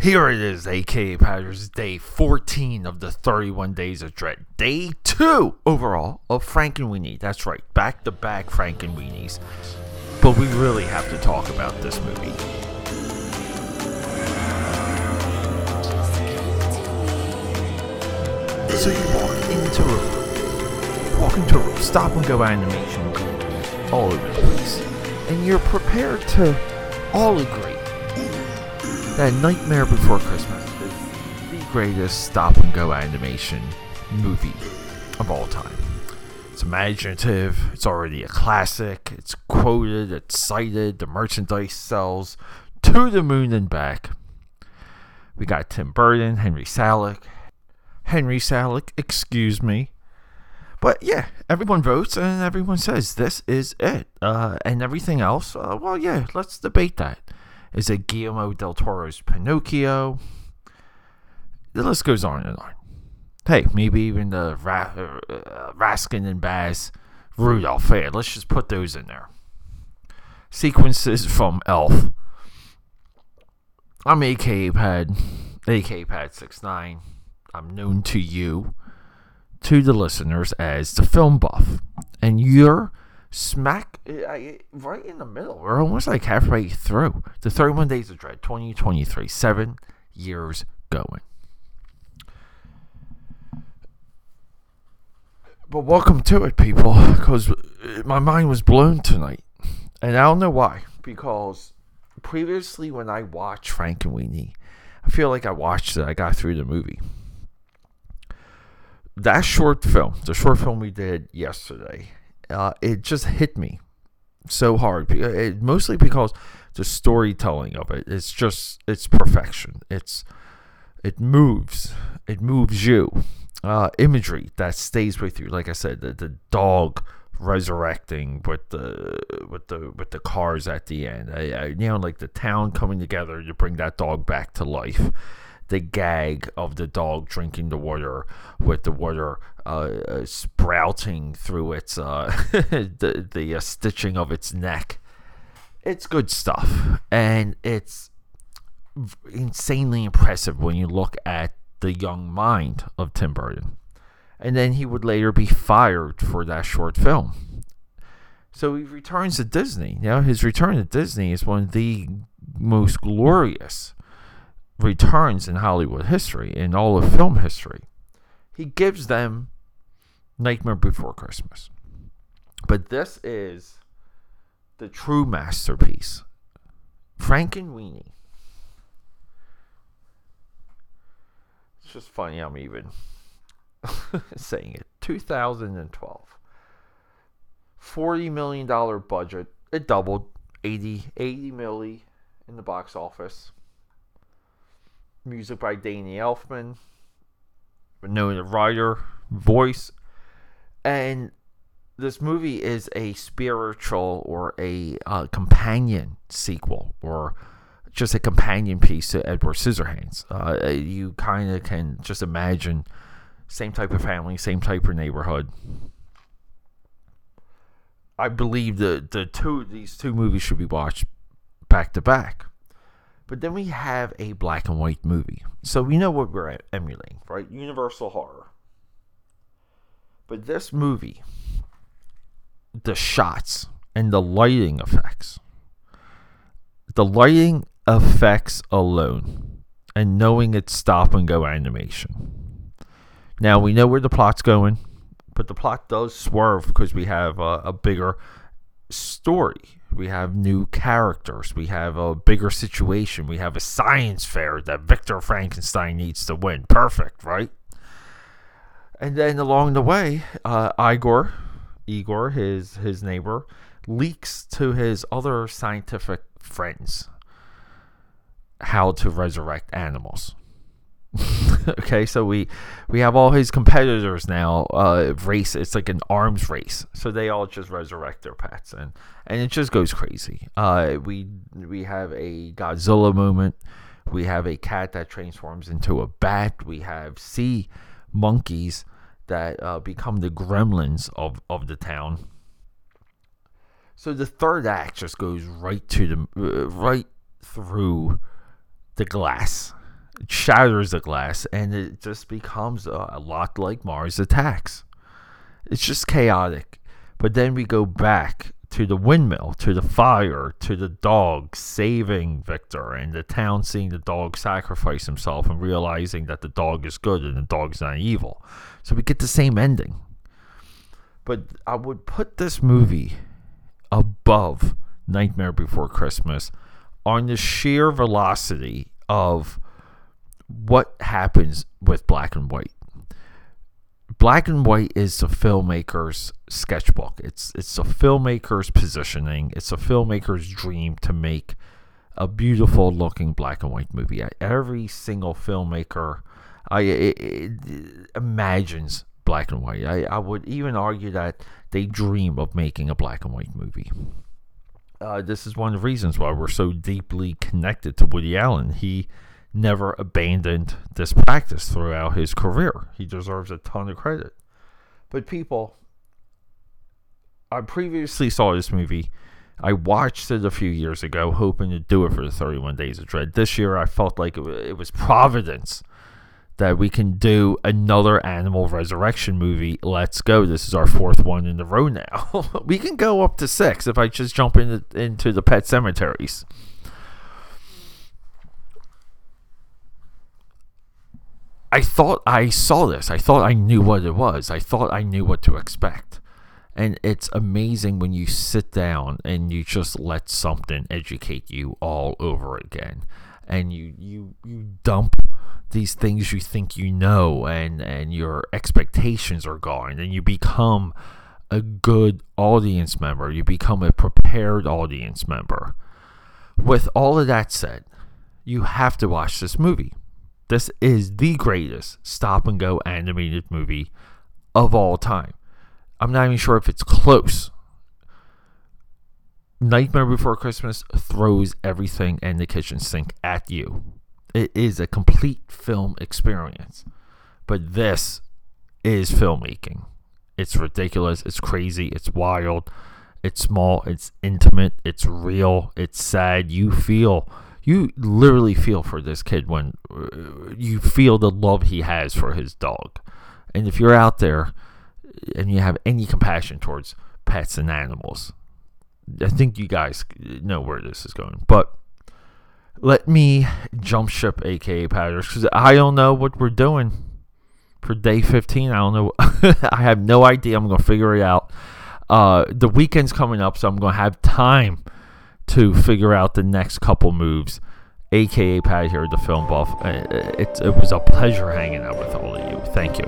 Here it is, aka Patters, day 14 of the 31 Days of Dread. Day 2 overall of Frankenweenie. That's right, back to back Frankenweenies. But we really have to talk about this movie. So you walk into a walk into a stop and go animation all over the place. And you're prepared to all agree that Nightmare Before Christmas is the greatest stop and go animation movie of all time. It's imaginative, it's already a classic, it's quoted, it's cited, the merchandise sells to the moon and back. We got Tim Burton, Henry Selick, Henry Selick, excuse me. But yeah, everyone votes and everyone says this is it. Uh, and everything else, uh, well, yeah, let's debate that. Is it Guillermo del Toro's Pinocchio? The list goes on and on. Hey, maybe even the Ra- uh, Rankin and Bass Rudolph. Hey, let's just put those in there. Sequences from Elf. I'm AK Pad, AK Pad 69. I'm known to you, to the listeners, as the film buff. And you're smack eh, eh, right in the middle. We're almost like halfway through the 31 Days of Dread 2023, seven years going. But welcome to it, people, because eh, my mind was blown tonight. And I don't know why, because previously when I watched Frankenweenie, I feel like I watched it, I got through the movie. That short film, the short film we did yesterday, uh, it just hit me so hard. It, mostly because the storytelling of it, it's just it's perfection. It's it moves, it moves you. Uh, imagery that stays with you. Like I said, the, the dog resurrecting with the with the with the cars at the end. I, I, you know, like the town coming together to bring that dog back to life the gag of the dog drinking the water with the water uh, uh, sprouting through its uh, the, the uh, stitching of its neck. It's good stuff, and it's insanely impressive when you look at the young mind of Tim Burton. And then he would later be fired for that short film. So he returns to Disney. Now his return to Disney is one of the most glorious returns in Hollywood history, in all of film history. He gives them Nightmare Before Christmas. But this is the true masterpiece. Frankenweenie. It's just funny I'm even saying it. 2012. $40 million budget. It doubled. 80, 80 milli in the box office music by Danny Elfman, known a writer, voice, and this movie is a spiritual or a uh, companion sequel or just a companion piece to Edward Scissorhands. Uh, you kind of can just imagine same type of family, same type of neighborhood. I believe the the two these two movies should be watched back to back. But then we have a black and white movie. So we know what we're emulating, right? Universal horror. But this movie, the shots and the lighting effects, the lighting effects alone, and knowing it's stop and go animation. Now we know where the plot's going, but the plot does swerve because we have a, a bigger story we have new characters. We have a bigger situation. We have a science fair that Victor Frankenstein needs to win. Perfect, right? And then along the way, uh, Igor, Igor, his his neighbor, leaks to his other scientific friends how to resurrect animals. okay, so we we have all his competitors now. Uh, race. It's like an arms race. So they all just resurrect their pets, and and it just goes crazy. Uh, we we have a Godzilla moment. We have a cat that transforms into a bat. We have sea monkeys that uh, become the gremlins of of the town. So the third act just goes right to the uh, right through the glass shatters the glass, and it just becomes a, lot like Mars Attacks. It's just chaotic. But then we go back to the windmill, to the fire, to the dog saving Victor, and the town seeing the dog sacrifice himself and realizing that the dog is good and the dog's not evil. So we get the same ending. But I would put this movie above Nightmare Before Christmas on the sheer velocity of what happens with black and white. Black and white is the filmmaker's sketchbook. It's it's a filmmaker's positioning. It's a filmmaker's dream to make a beautiful looking black and white movie. Every single filmmaker I it, it imagines black and white. I, I would even argue that they dream of making a black and white movie. Uh, this is one of the reasons why we're so deeply connected to Woody Allen. He never abandoned this practice throughout his career. He deserves a ton of credit. But people, I previously saw this movie. I watched it a few years ago, hoping to do it for the 31 Days of Dread. This year, I felt like it was providence that we can do another animal resurrection movie. Let's go. This is our fourth one in a row now. we can go up to six if I just jump into, into the pet cemeteries. I thought I saw this. I thought I knew what it was. I thought I knew what to expect. And it's amazing when you sit down and you just let something educate you all over again. And you you you dump these things you think you know and and your expectations are gone and you become a good audience member. You become a prepared audience member. With all of that said, you have to watch this movie this is the greatest stop and go animated movie of all time. I'm not even sure if it's close. Nightmare Before Christmas throws everything in the kitchen sink at you. It is a complete film experience. But this is filmmaking. It's ridiculous, it's crazy, it's wild, it's small, it's intimate, it's real, it's sad. You feel you literally feel for this kid when uh, you feel the love he has for his dog. And if you're out there and you have any compassion towards pets and animals, I think you guys know where this is going. But let me jump ship, aka Patters, because I don't know what we're doing for day 15. I don't know. I have no idea. I'm going to figure it out. Uh, the weekend's coming up, so I'm going to have time to figure out the next couple moves. AKA Pat here, the film buff. Uh, it, it was a pleasure hanging out with all of you. Thank you.